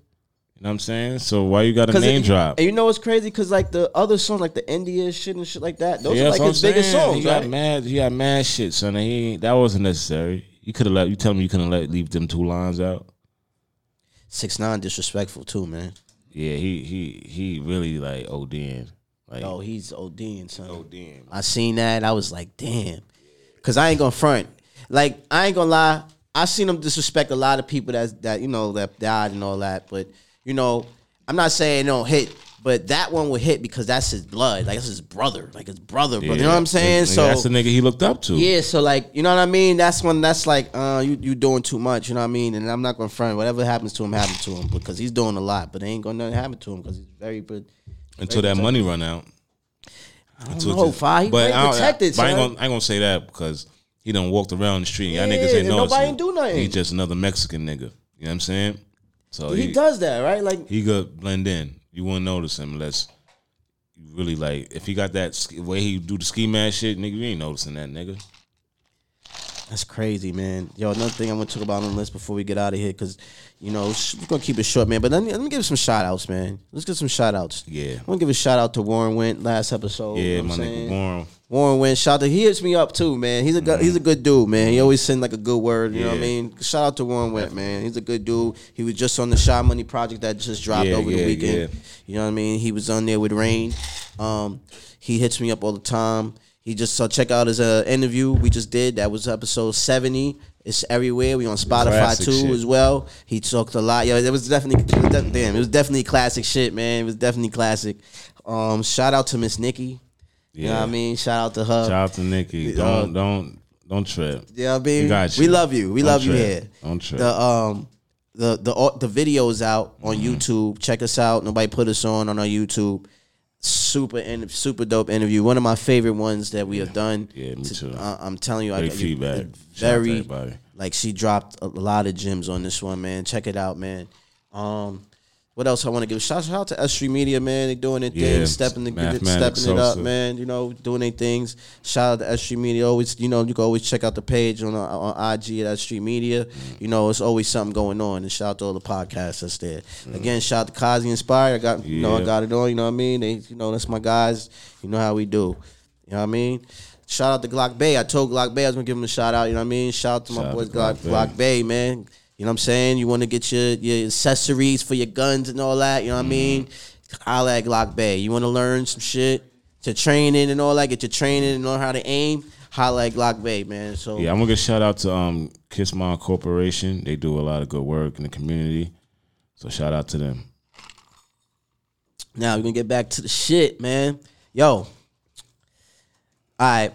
You know what I'm saying? So why you got a name it- drop? And you know what's crazy? Cause like the other songs, like the India shit and shit like that, those Yeah, are like his I'm biggest saying. songs, He got right? mad. He got mad shit, son. And he that wasn't necessary. You could have let. You tell me you couldn't let leave them two lines out. Six nine disrespectful too, man. Yeah, he he he really like ODing. Like Oh, he's ODing, son. ODing. I seen that. I was like, damn. Cause I ain't gonna front. Like, I ain't gonna lie. I seen him disrespect a lot of people that that you know that died and all that. But you know, I'm not saying it don't hit, but that one would hit because that's his blood. Like that's his brother. Like his brother. brother. You know what I'm saying? So that's the nigga he looked up to. Yeah, so like you know what I mean. That's when that's like uh you you doing too much. You know what I mean. And I'm not gonna front. Whatever happens to him, happen to him because he's doing a lot. But ain't gonna nothing happen to him because he's very good. until that money run out. I don't Until know, Fi. He very I don't- protected. But I ain't, gonna, I ain't gonna say that because he done walked around the street. Y'all Yeah, niggas ain't know. nobody ain't do nothing. He just another Mexican nigga. You know what I'm saying? So he, does that right. Like he could blend in. You wouldn't notice him unless you really like. If he got that way he do the ski mask shit, nigga, you ain't noticing that nigga. That's crazy, man. Yo, another thing I want to talk about on the list before we get out of here because you know we're gonna keep it short, man. But let me let me give some shout outs, man. Let's get some shout outs. Yeah. I'm gonna give a shout out to Warren Went last episode. Yeah, you know my I'm nigga? Warren. Warren Went, shout out to he hits me up too, man. He's a good, he's a good dude, man. He always send like a good word. You know what I. Mean? Shout out to Warren Went, man. He's a good dude. He was just on the Shy Money project that just dropped Yeah, over the weekend. yeah. You know what I mean? He was on there with Rain. Um, he hits me up all the time. He just so check out his uh, interview we just did. That was episode seventy. It's everywhere. We on Spotify Classic too shit. as well. He talked a lot. Yo, it was definitely it was de- damn. It was definitely classic shit, man. It was definitely classic. Um, shout out to Miss Nikki. You know what I mean? Shout out to her. Shout out to Nikki. Uh, Don't don't don't trip. Yeah, I mean, We got you. we love you. We Don't love you trip. here. Don't trip. The um, the the the videos out on Mm-hmm. YouTube. Check us out. Nobody put us on on our YouTube. Super in, super dope interview. One of my favorite ones that we have done. Yeah, me too. Uh, I'm telling you, Great I, I- feedback. Shout out to Very like she dropped a lot of gems on this one, man. Check it out, man. Um, what else I want to give? Shout, shout out to S Street Media, man. They're doing their Yeah, thing, stepping the, stepping it up, man. You know, doing their things. Shout out to S Street Media. Always, you know, you can always check out the page on uh, on IG at S Street Media. Mm. You know, it's always something going on. And shout out to all the podcasts that's there. Again, shout out to Kazi Inspired. I got, you know, I Mm. Got it on. You know what I mean? They, you know, that's my guys. You know how we do. You know what I mean? shout out to Glock Bay. I told Glock Bay I was gonna give him a shout out. You know what I mean? Shout out to my Shout out boys Glock, Glock Bay. Glock Bay, man. You know what I'm saying? You want to get your your accessories for your guns and all that. You know what I mean? Holla at Glock Bay. You want to learn some shit to training and all that. Get your training and learn how to aim. Holla at Glock Bay, man. So Yeah, I'm gonna give a shout out to um Kiss Mom Corporation. They do a lot of good work in the community. So shout out to them. Now we're gonna get back to the shit, man. Yo. All right.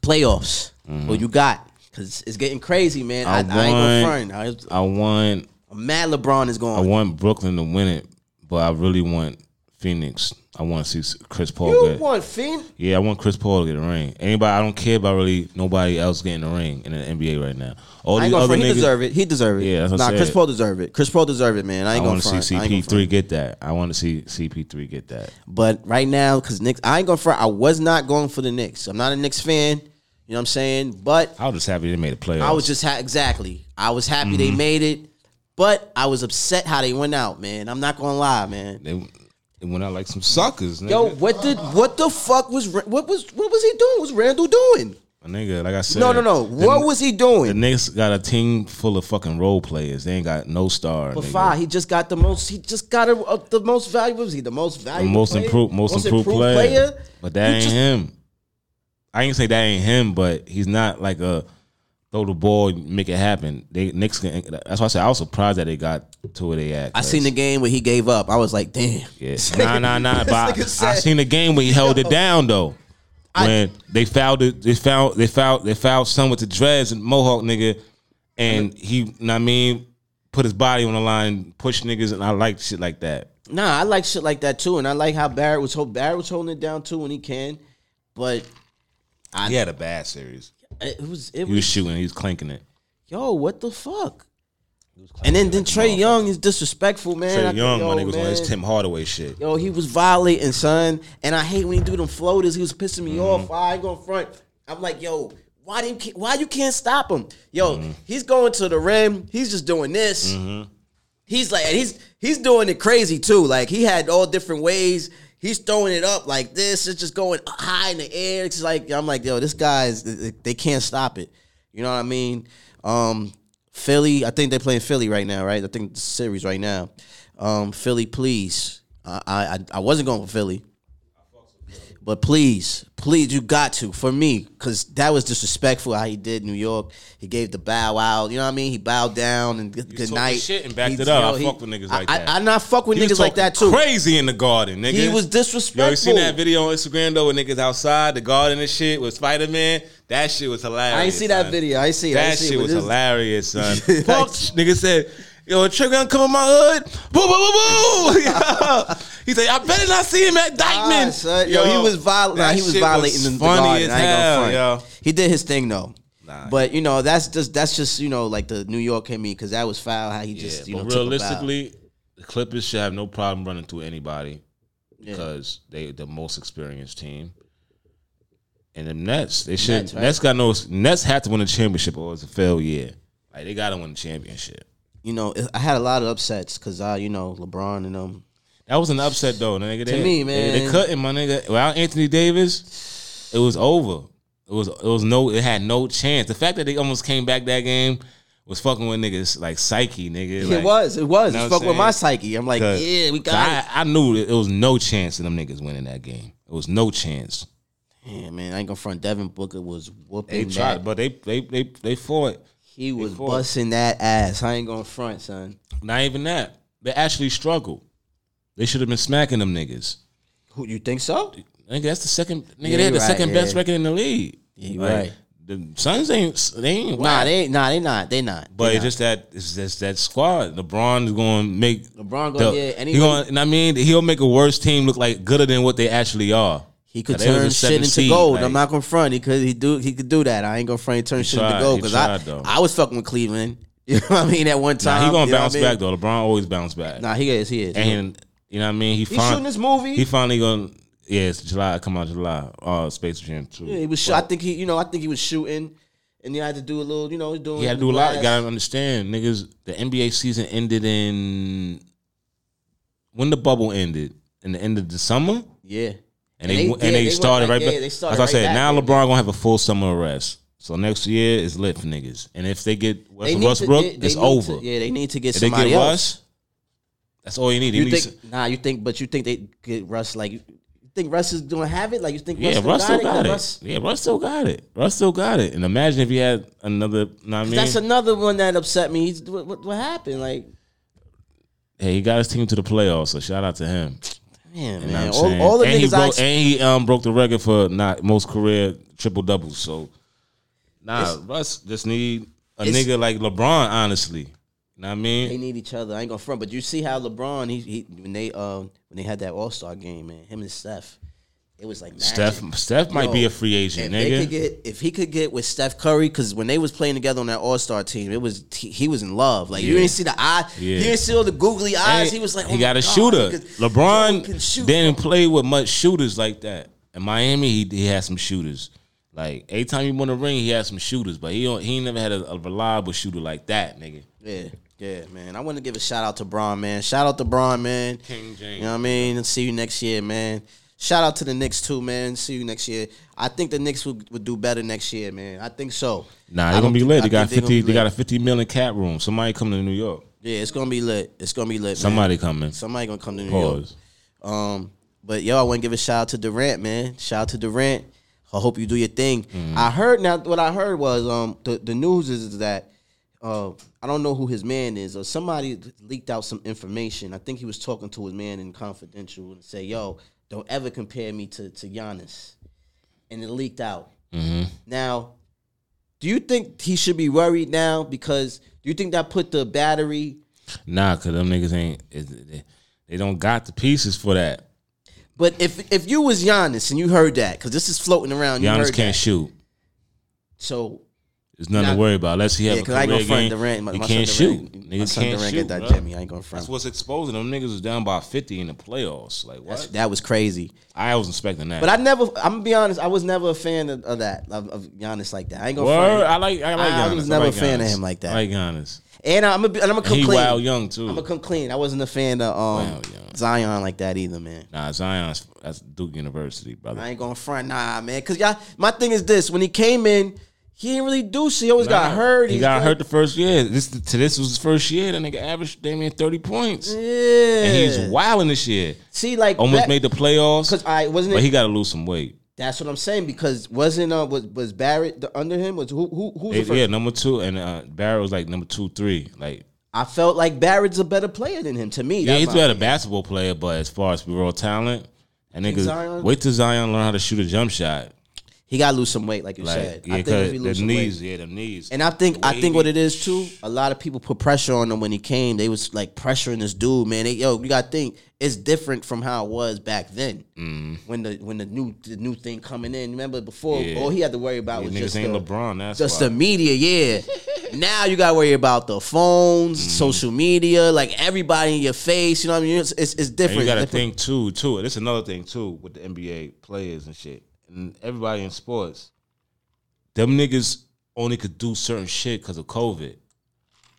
Playoffs. What you got? Cause it's getting crazy, man. I. I I, ain't want- gonna front. I want I, am mad LeBron is going. I want Brooklyn to win it, but I really want Phoenix. I want to see Chris Paul you get. want Fiend? Yeah, I want Chris Paul to get a ring. Anybody, I don't care about really nobody else getting a ring in the NBA right now. All I these ain't gonna other front. He niggas, deserve it. He deserve it. Yeah, that's nah, Chris. Paul deserve it. Chris Paul deserve it, man. I I ain't gonna want to front. see I gonna CP3 get that. I want to see CP3 get that. But right now, because Knicks, I ain't gonna front. I was not going for the Knicks. I'm not a Knicks fan. You know what I'm saying? But I was just happy they made a playoffs. I was just ha- exactly. I was happy Mm-hmm. they made it, but I was upset how they went out, man. I'm not gonna lie, man. they, they went out like some suckers. Nigga. Yo, what did what the fuck was what was what was he doing? What was Randle doing? My nigga, like I said, No, no, no. the- What was he doing? The? Knicks got a team full of fucking role players. They ain't got no star. But five, he just got the most. He just got a, a- the most valuable. Was he the most the valuable? most player? improved, most, improved, player. But that You ain't just- him. I ain't say that ain't him, but he's not like a throw the ball, and make it happen. They Knicks. Can, that's why I said I was surprised that they got to where they at. I seen the game where he gave up. I was like, damn. Yeah. Nah, nah, nah. But I, I seen the game where he held it down though. I- When they fouled it, they fouled, they fouled, they fouled some with the dreads and mohawk nigga, and he, you know what I mean, put his body on the line, push niggas, and I like shit like that. Nah, I like shit like that too, and I like how Barrett was hold, Barrett was holding it down too when he can, but I He had a bad series. it was it He was was shooting, he was clinking it. yo what the fuck. And then then Trae Young is disrespectful, man. I Trey think, Young, yo, my nigga, was on his. Tim Hardaway shit. Yo, he was violating, son. And I hate when he do them floaters. He was pissing me Mm-hmm. off. I ain't going front. I'm like, yo, why didn't why you can't stop him? Yo, Mm-hmm. he's going to the rim. He's just doing this. He's like, and he's he's doing it crazy too. Like he had all different ways. He's throwing it up like this. It's just going high in the air. It's like I'm like, yo, this guy's they can't stop it. You know what I mean? Um, Philly, I think they're playing Philly right now, right? I think the series right now. Um, Philly, please. I, I I wasn't going for Philly. But please, please, you got to for me, because that was disrespectful how he did New York. He gave the bow out, you know what I mean? He bowed down and good, good night. shit and backed He- it up. yo, I fuck with niggas like I, that. I, I not fuck with He niggas like that too. Crazy in the garden, nigga. He was disrespectful. Yo, you seen that video on Instagram though with niggas outside the garden and shit with Spider Man? That shit was hilarious. I ain't see that video. I ain't see it. I That see shit was this- hilarious, son. Fuck, nigga said, "Yo, a trigger gonna come in my hood." Boo, boo, boo, boo. he said, "I better not see him at Dyckman." Ah, son. Yo, he was viol- nah, that he was violating the, the funny garden. as I ain't gonna hell, front. yo. He did his thing though. Nah. But you know that's just that's just you know like the New York hit me because that was foul how he just you know took a bow. realistically, the Clippers should have no problem running through anybody Yeah. because they the most experienced team. And the Nets, they should. Nets, Nets, got no. Nets had to win a championship or it's a fail year. Like they got to win the championship. you know I had a lot of upsets because I you know LeBron and them. That was an upset though, nigga. They, me, they, they man. couldn't, my nigga. Without Anthony Davis, it was over. It was it was no. It had no chance. The fact that they almost came back that game was fucking with niggas like psyche, nigga. it was it was know it's fuck with my psyche. I'm like yeah we got I, it. I knew that it was no chance of them niggas winning that game. It was no chance. Yeah man I ain't gonna front. Devin Booker was They whooping tried, that. but they they they they fought. He was busting that ass. I ain't gonna front son. Not even that. They actually struggled. They should have been smacking them niggas. Who you think so? Nigga, that's the second. Nigga, Yeah, they had the right, second best record in the league. Yeah, Like, right. The Suns ain't they ain't Nah whack. they ain't nah they not they not. But They it's not. just that it's just that squad. LeBron is going to make LeBron gonna the- yeah he anyway. going. and I mean, he'll make a worse team look like gooder than what they actually are. He could turn shit into seed, gold. like- I'm not gonna front. He could he do he could do that. I ain't gonna front. He turn He shit tried, into gold because I though. I was fucking with Cleveland. You know what I mean? At one time, Nah, he gonna bounce I mean? back though. LeBron always bounce back. Nah, he is. He is. and you know what I mean. He He's fin- shooting this movie. He finally gonna. Yeah, it's July. Come out July. Uh, Space Jam too. yeah, he was. Shoot, I think he. You know, I think he was shooting, and he had to do a little. You know, he's doing. He had to do a lot. You gotta understand, niggas. The NBA season ended in when the bubble ended in the end of the summer, Yeah, and, And they they and they, They went started like- right yeah, back. they As started I right said, back, now. LeBron gonna have a full summer of rest. So next year is lit for niggas. And if they get They Russell Westbrook, to, they, they it's over. To, yeah, they need to get if they somebody get else. Russ, that's all you need. You need think? Nah, you think? But you think they get Russ? Like, you think Russ is doing have it? Like, you think? Yeah, Russ Russ still it? got it. Russ- Yeah, Russ still got it. Russ still got it. And imagine if he had another. Know what I mean, That's another one that upset me. He's, what, what, what happened? Like, hey, he got his team to the playoffs. So shout out to him. man, man, all, saying? all the and he niggas I broke, and he um broke the record for not most career triple doubles. So nah, Russ just need a nigga like LeBron. Honestly, you know what I mean? they need each other. I ain't gonna front, but you see how LeBron he, he when they um when they had that All Star game, man, him and Steph, it was like magic. Steph Steph might be a free agent, If they nigga. could get, if he could get with Steph Curry, because when they was playing together on that All Star team, it was he, he was in love. Like you didn't see the eye, Yeah. you didn't see all the googly eyes. And he was like, he oh got my a God, shooter. could- LeBron shoot. didn't play with much shooters like that. In Miami, he, he had some shooters. Like every time he won a ring, he had some shooters, but he don't, he never had a, a reliable shooter like that, nigga. Yeah, yeah, man. I want to give a shout out to Bron, man. Shout out to Bron, man. King James. You know what I mean? And see you next year, man. Shout out to the Knicks too, man. See you next year. I think the Knicks would, would do better next year, man. I think so. Nah, they're gonna be lit. They got fifty. They got a fifty million cap room. Somebody coming to New York. Yeah, it's gonna be lit. It's gonna be lit. man. Somebody coming. Somebody gonna come to New York. Um, but yo, I want to give a shout out to Durant, man. Shout out to Durant. I hope you do your thing. Mm-hmm. I heard now. What I heard was um the, the news is, is that uh I don't know who his man is or somebody leaked out some information. I think he was talking to his man in confidential and say, "Yo, don't ever compare me to to Giannis," and it leaked out. Mm-hmm. Now, do you think he should be worried now because do you think that put the battery? Nah, cause them niggas ain't. They, they don't got the pieces for that. But if if you was Giannis and you heard that, because this is floating around, you Giannis heard can't that. shoot. So There's nothing Nah. to worry about. Unless he have yeah, a because I ain't career gonna front game, Durant. My, he my can't son shoot. Durant, Niggas son can't Durant shoot. get that. Jimmy. I ain't gonna front. That's what's exposing them niggas was down by fifty in the playoffs. Like what? That's, that was crazy. I was expecting that. But I never. I'm gonna be honest. I was never a fan of, of that of, of Giannis like that. I ain't gonna Word, front. I like. I like. I Giannis. was never like a fan of him like that. I like Giannis. And I'm gonna. And I'm gonna come He clean. wild young too. I'm gonna come clean. I wasn't a fan of um, Zion like that either, man. Nah, Zion's that's Duke University, brother. I ain't gonna front, nah, man. Cause y'all, my thing is this: when he came in, he didn't really do shit. He always got hurt. He He's got good. hurt the first year. This to this was his first year. That nigga averaged damn near thirty points, Yeah. and he's wilding this year. See, like Almost that- made the playoffs, Cause I wasn't. but It, he got to lose some weight. That's what I'm saying. Because wasn't uh was was Barrett the, under him? Was who who who's the first? yeah, number two, and uh, Barrett was like number two, three. Like, I felt like Barrett's a better player than him. To me, yeah, That's he's my a basketball player, but as far as raw talent, and niggas Zion- wait till Zion learn how to shoot a jump shot. He got to lose some weight, like you Like, said. yeah, I think if he lose the knees, weight. yeah, the knees. And I think I think what it is too. A lot of people put pressure on him when he came. They was like pressuring this dude, man. They, yo, you got to think it's different from how it was back then. When the when the new the new thing coming in. Remember before, Mm. Yeah. all he had to worry about Yeah, was just ain't the, LeBron. That's just why. the media. Yeah. now you got to worry about the phones, Mm. social media, like everybody in your face. You know what I mean? It's it's, it's And different. you got to Different- think too, too. This is another thing too with the NBA players and shit, and everybody in sports. Them niggas only could do certain shit because of COVID.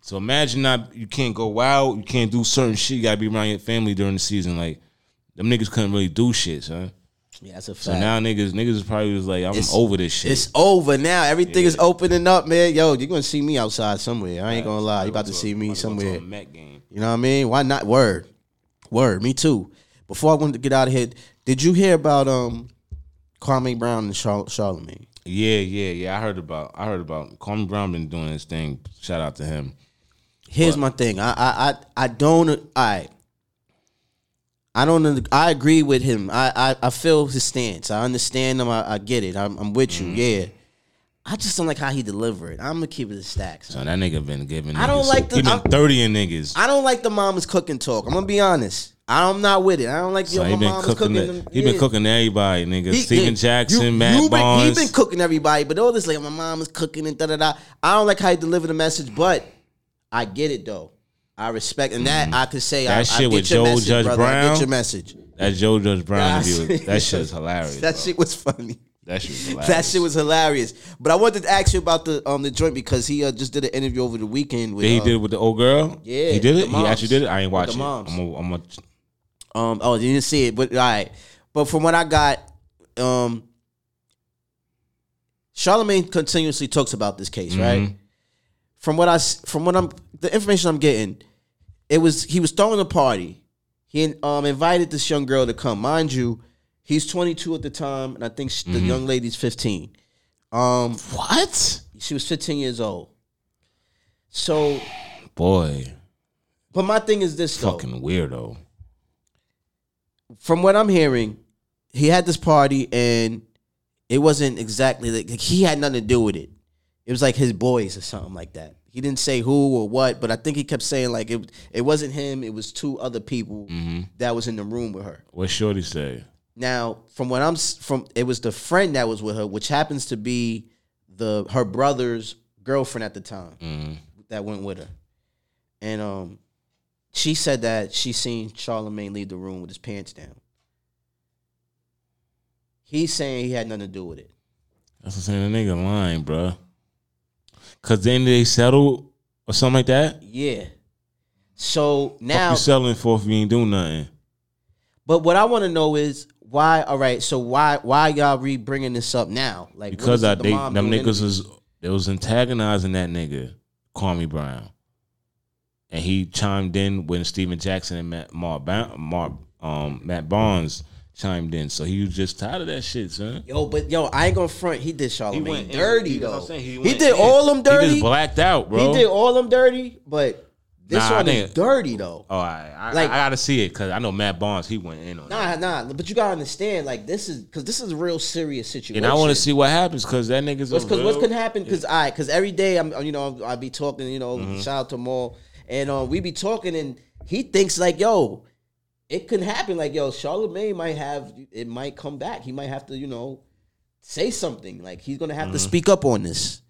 So imagine not you can't go out, you can't do certain shit. You gotta be around your family during the season. Like them niggas couldn't really do shit, son. Yeah, that's a fact. So now niggas, niggas is probably was like, I'm It's- over this shit. It's over now. Everything is opening up, man. Yo, you're gonna see me outside somewhere. I ain't gonna lie. You about to Go see me go to somewhere. a Met game. You know what I mean? Why not? Word, word. Me too. Before I wanted to get out of here, did you hear about um Kwame Brown and Char- Charlemagne? Yeah, yeah, yeah. I heard about. I heard about. Kwame Brown been doing his thing. Shout out to him. Here's my thing. I I I, I don't. I. I don't. I agree with him. I, I, I feel his stance. I understand him. I, I get it. I'm, I'm with you. Mm-hmm. Yeah. I just don't like how he delivered. I'm gonna keep it a stack. son. So that nigga been giving. I don't niggas- like the- He been I'm- thirty in niggas. I don't like the mama's cooking talk. I'm gonna be honest. I'm not with it. I don't like So yo, he been mama's cooking. cooking. the- them- he been yeah. cooking everybody, nigga. He- Stephen yeah, Jackson, you- Matt you been, Barnes. He been cooking everybody, but all this like my mom is cooking and da da da. I don't like how he delivered the message, but I get it though. I respect and that I could say. Mm-hmm. That I, shit I get with your Joe message, Judge brother. I Brown? get your message. that Joe Judge Brown interview. That shit is hilarious. That bro. shit was funny. That shit was hilarious. That shit was hilarious. But I wanted to ask you about the um the joint because he uh, just did an interview over the weekend with Did he uh, did it with the old girl? Yeah, he did it. He moms. actually did it. I ain't With watch the it. I'm a, I'm a, Um. Oh, you didn't see it, but all right. But from what I got, um, Charlemagne continuously talks about this case, right? From what I s- from what I'm the information I'm getting, it was he was throwing a party. He um invited this young girl to come. Mind you, he's 22 at the time, and I think sh the young lady's 15. Um, What? she was 15 years old. So, Boy, but my thing is this though. fucking weirdo. from what I'm hearing, he had this party and it wasn't exactly like like, he had nothing to do with it. It was like his boys or something like that. He didn't say who or what, but I think he kept saying like it. It wasn't him. It was two other people that was in the room with her. What Shorty say? Now, from what I'm from, it was the friend that was with her, which happens to be the her brother's girlfriend at the time that went with her, and um, she said that she seen Charlemagne leave the room with his pants down. He's saying he had nothing to do with it. That's what I'm saying. The nigga lying, bruh. Cause then they settle or something like that. Yeah. So Now now, you settling for if you ain't doing nothing. but what I want to know is why. All right, so why why y'all re bringing this up now? Like Because I it the they them niggas interviews? was they was antagonizing that nigga, Kwame Brown, and he chimed in when Stephen Jackson and Matt Mark, Mark um, Matt Barnes chimed in. So he was just tired of that shit, son. Yo, but yo, I ain't gonna front. He did Charlemagne went in. dirty He- that's what though. I'm saying. He He, did in. all them dirty. He just blacked out, bro. He did all them dirty, but this Nah, one is dirty though. Oh, I, I, Like- I gotta see it because I know Matt Barnes. He went in on it, Nah, nah. But you gotta understand, like this is because this is a real serious situation. and I want to see what happens because that nigga's because what's real- gonna happen? Because I because every day I'm you know I be talking you know Mm-hmm. shout out to Maul and uh, we be talking and he thinks like yo it could happen like yo Charlemagne might have it might come back he might have to you know say something like he's gonna have to Mm-hmm. speak up on this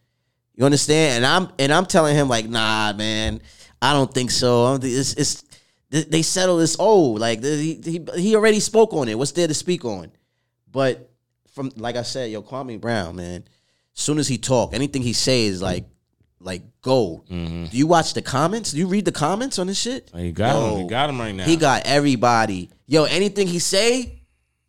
you understand and I'm and I'm telling him like nah man I don't think so it's it's they- settle this old like he, he he already spoke on it what's there to speak on but from like I said, yo, Kwame Brown, man. Soon as he talk, anything he say is like like gold. Mm-hmm. Do you watch the comments? Do you read the comments on this shit? He got him. He got him right now. He got everybody. Yo, anything he say,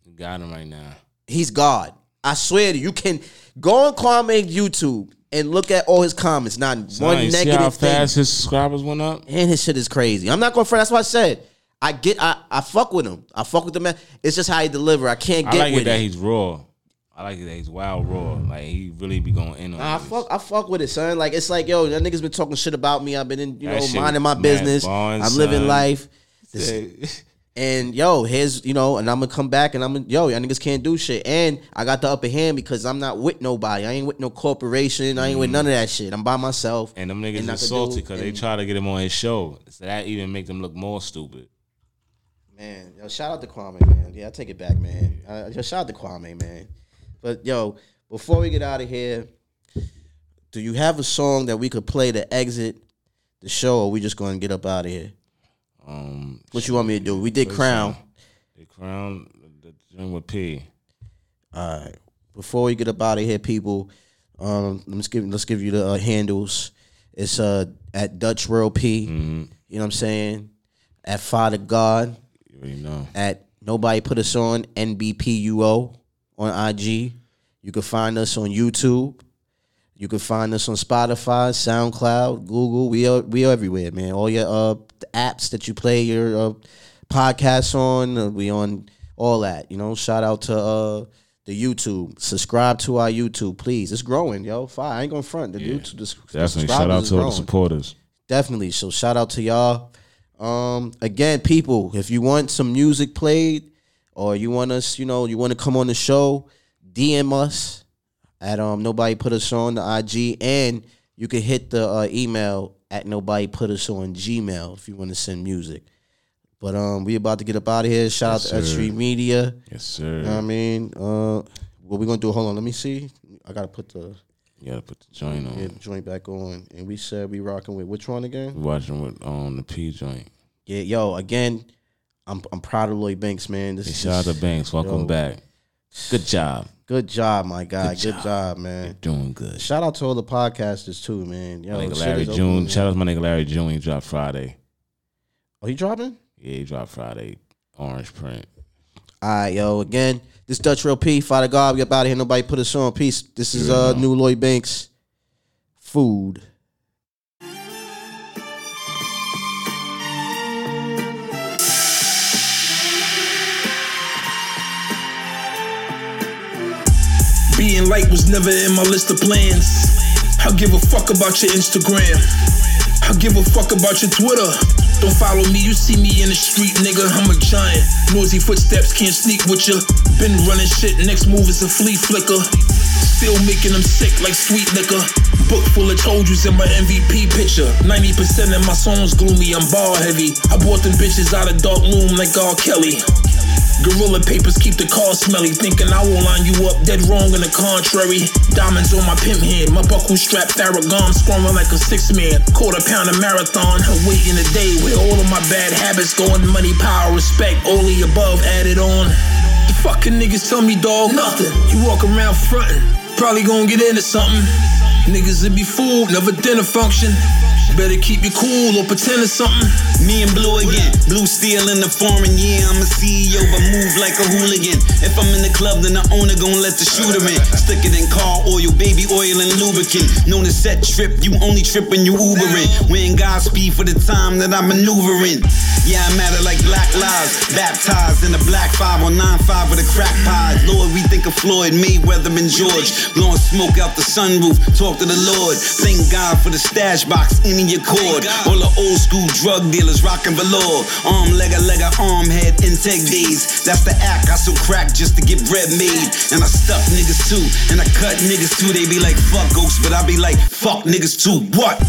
He got him right now. he's God. I swear to you, you can go on Kwame YouTube and look at all his comments. Not Son, one you see how negative thing. fast his subscribers went up? And his shit is crazy. I'm not going for that's what I said. I get I, I fuck with him. I fuck with the man. It's just how he deliver. I can't I get like it with that it. he's raw. I like it that he's wild raw. Like he really be going in on. Nah, I fuck, I fuck with it, son. Like it's like, yo, that niggas been talking shit about me. I've been in, you That know, minding my business. Barnes, I'm living son. life. This- and yo, here's, you know, and I'm gonna come back and I'm gonna, yo, y'all niggas can't do shit. And I got the upper hand because I'm not with nobody. I ain't with no corporation. I ain't with none of that shit. I'm by myself. Mm. And them niggas And is salty because they try to get him on his show. So that even make them look more stupid. Man, yo, shout out to Kwame, man. Yeah, I take it back, man. Uh, yo, shout out to Kwame, man. But yo, before we get out of here, do you have a song that we could play to exit the show, or we just gonna get up out of here? Um, What you want me to do? We did Crown. the crown, the joint with P. All right. Before we get up out of here, people, um, let's give let's give you the uh, handles. It's uh at Dutch World P. You know what I'm saying? At Father God. You already know. At Nobody Put Us On NBPUO on IG. You can find us on YouTube. You can find us on Spotify, SoundCloud, Google. We are we are everywhere, man. All your uh apps that you play your uh, podcasts on, uh, we on all that. You know, shout out to uh the YouTube. Subscribe to our YouTube, please. It's growing, yo. Fine. I ain't gonna front the YouTube. The, the Definitely. Shout out to all the supporters. Definitely. So shout out to y'all. Um, again, people, if you want some music played or you want us, you know, you want to come on the show, DM us at um nobody put us on the IG and you can hit the uh, email at nobody put us on Gmail if you want to send music. But um we about to get up out of here. Shout Yes, out to X. Street Media. Yes, sir. You know what I mean? Uh what we gonna do? Hold on, let me see. I gotta put the, you gotta put the joint on. yeah, the joint back on. And we said we rocking with which one again? We watching with on the P joint. Yeah, yo, again, I'm I'm proud of Lloyd Banks, man. This Hey, is shout out to Banks. Welcome Yo. back. Good job. good job, my guy. Good, Good job. man. Doing good. Shout out to all the podcasters too, man. Yo, My nigga Larry June. open, Shout out to my nigga Larry June. He dropped Friday. Oh, he dropping? Yeah, he dropped Friday. Orange print. All right, yo. Again, This Dutch Real P, Father God, we up out of here. Nobody put us on. Peace. This is uh new Lloyd Banks. Food. Light was never in my list of plans. I give a fuck about your Instagram. I give a fuck about your Twitter. Don't follow me, you see me in the street, nigga. I'm a giant. Noisy footsteps can't sneak with ya. Been running shit, next move is a flea flicker. Still making them sick like sweet liquor. Book full of told yous in my MVP picture. 90% of my songs gloomy, I'm bar heavy. I bought them bitches out of dark room like R. Kelly. Gorilla papers keep the car smelly. Thinking I will line you up, dead wrong in the contrary. Diamonds on my pimp hand, my buckle strap Theragun, squirming like a six man. Quarter pound of marathon, waiting a day where all of my bad habits going. Money, power, respect, all the above added on. The fucking niggas tell me, dog, nothing. You walk around frontin', probably gonna get into something. Niggas would be fooled, never dinner function. Better keep you cool or pretend it's something. Me and Blue again. Blue steel in the foreign, yeah, I'm a CEO, but move like a hooligan. If I'm in the club, then the owner gon' let the shooter in. Stick it in car oil, baby oil and lubricant. Known to set trip, you only trip when you Ubering. We in Godspeed for the time that I'm maneuvering. Yeah, I matter like black lives. Baptized in a black 5 on 9-5 with a crack pies. Lord, we think of Floyd, Mayweather, and George. Blowing smoke out the sunroof, talk to the Lord. Thank God for the stash box, any your cord. All the old school drug dealers rocking velour. Arm, leg, leg, arm, head, intake days. That's the act. I so crack just to get bread made. And I stuff niggas too. And I cut niggas too. They be like, fuck ghosts, but I be like, fuck niggas too. What?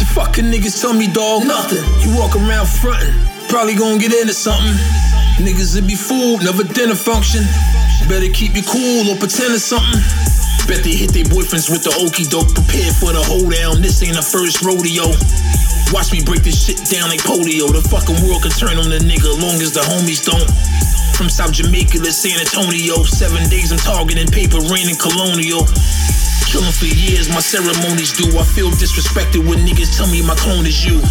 The fucking niggas tell me, dog, nothing. You walk around frontin', probably gonna get into something. Niggas would be fooled, never dinner function. Better keep you cool or pretend it's something. Bet they hit their boyfriends with the okey doke. Prepare for the hoedown. This ain't the first rodeo. Watch me break this shit down like polio. The fucking world can turn on the nigga long as the homies don't. From South Jamaica to San Antonio. Seven days I'm targeting paper, rain and colonial. Killing for years, my ceremonies do. I feel disrespected when niggas tell me my clone is you.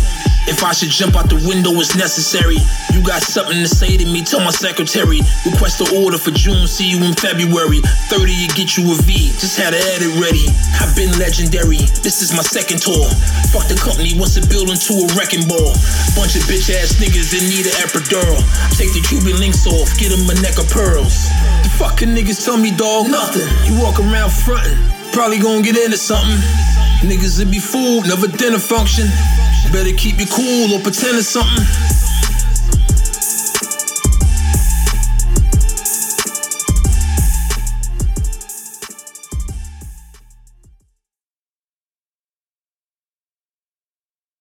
If I should jump out the window, it's necessary. You got something to say to me, tell my secretary. Request the order for June, see you in February. 30, you get you a V, just had to edit ready. I've been legendary, this is my second tour. Fuck the company, what's to building to a wrecking ball. Bunch of bitch ass niggas in need of epidural. Take the Cuban links off, get them a neck of pearls. The fucking niggas tell me, dog, nothing. You walk around frontin', probably gonna get into something. Niggas would be fooled, never dinner function. Better keep you cool or pretend it's something.